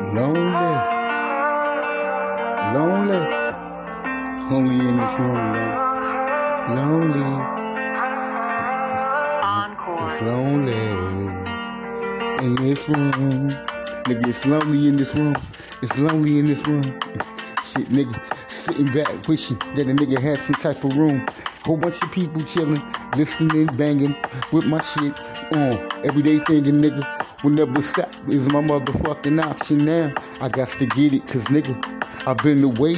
Lonely. Lonely. Lonely in this room, man. Lonely. Encore. It's lonely in this room. Nigga, it's lonely in this room. It's lonely in this room. Shit, nigga, sitting back wishing that a nigga had some type of room. Whole bunch of people chilling, listening, banging with my shit on. Everyday thinking, nigga, will never stop. Is my motherfucking option now. I got to get it, cause nigga, I've been away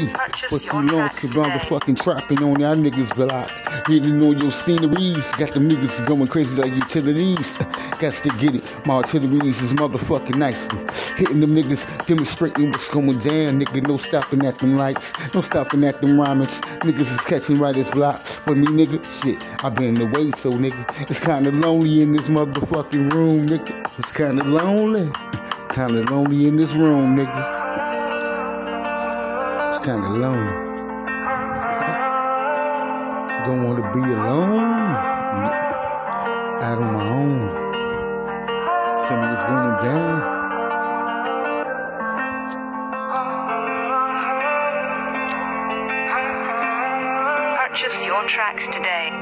for too long. Cause I'm the fucking trapping on y'all niggas blocks. Hitting on your sceneries. Got them niggas going crazy like utilities. Got to get it. My artilleries is motherfucking nicely. Hitting them niggas, demonstrating what's going down. Nigga, no stopping at them lights. No stopping at them rhymings. Niggas is catching as blocks. For me, nigga, shit, i been away, so nigga. It's kinda lonely in this motherfucking room, nigga. It's kinda lonely. Kinda lonely in this room, nigga. It's kinda lonely. Don't want to be alone. Out on my own. Something's going down. Purchase your tracks today.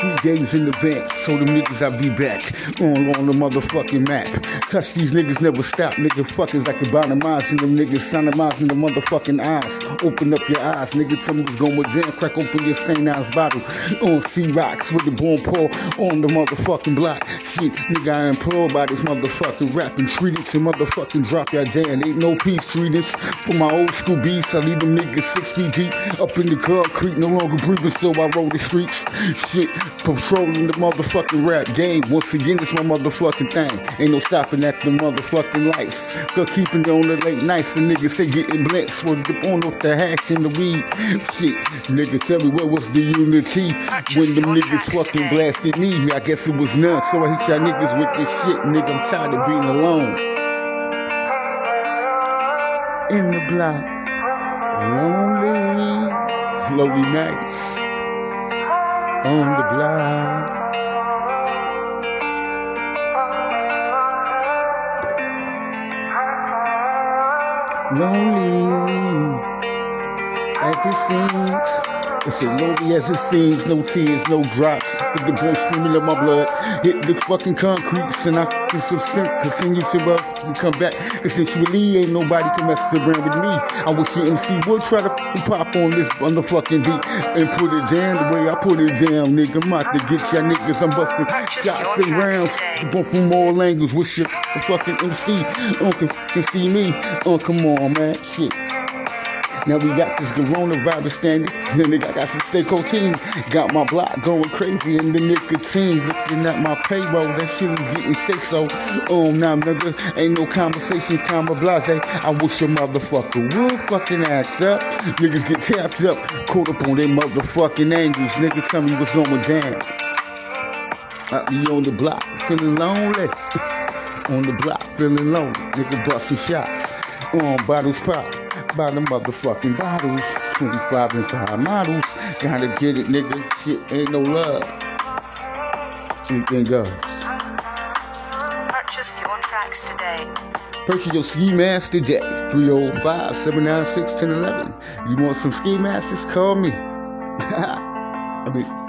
Three days in advance, so them niggas I be back on on the motherfucking map. Touch these niggas never stop, nigga fuckers I can like economizing them niggas, sonomizing the motherfucking eyes. Open up your eyes, nigga. Tell me what's going down. Crack open your St. Ives bottle on C rocks with the born paw on the motherfucking block. Shit, nigga, I employed by this motherfucking rapping treatise and motherfucking drop your damn. Ain't no peace treatise for my old school beats. I leave them niggas six feet deep up in the concrete, no longer breathing, so I roll the streets. Shit, patrolling the motherfucking rap game. Once again, it's my motherfucking thing. Ain't no stopping at the motherfucking lights. Go keeping it on the late nights, and niggas they getting blitzed. Well, dip on off the hash and the weed. Shit, nigga, tell me what was the unity when them niggas fucking blasted me? I guess it was none. So I hit y'all niggas with this shit, nigga. I'm tired of being alone. In the block, lonely, lonely nights on the block. Lonely it seems. It's as lonely as it seems. No tears, no drops. With the blood streaming in my blood. Hit the fucking concrete, and I can subsist, continue to uh, come back. And since you Essentially, ain't nobody can mess around with me. I wish your MC would try to fucking pop on this motherfucking beat and put it down the way I put it down, nigga. I'm out to get y'all niggas. I'm busting shots and rounds. Going from all angles. Wish your fucking MC can, can see me. Oh, come on, man. Shit. Now we got this coronavirus standing. Then nigga, I got some stay team. Got my block going crazy in the nicotine. Looking at my payroll, that shit is getting sick. So, oh, now nigga, ain't no conversation, comma blase. I wish a motherfucker would fucking act up. Niggas get tapped up, caught up on their motherfucking angles. Nigga, tell me what's going down. I be on the block, feeling lonely. on the block, feeling lonely. Nigga, busting shots. On bottles pop by the motherfucking bottles. 25 and 5 models. Gotta get it, nigga. Shit ain't no love. Anything goes. Purchase your tracks today. Purchase your ski mask today. 305 796 1011. You want some ski masks? Call me. I mean,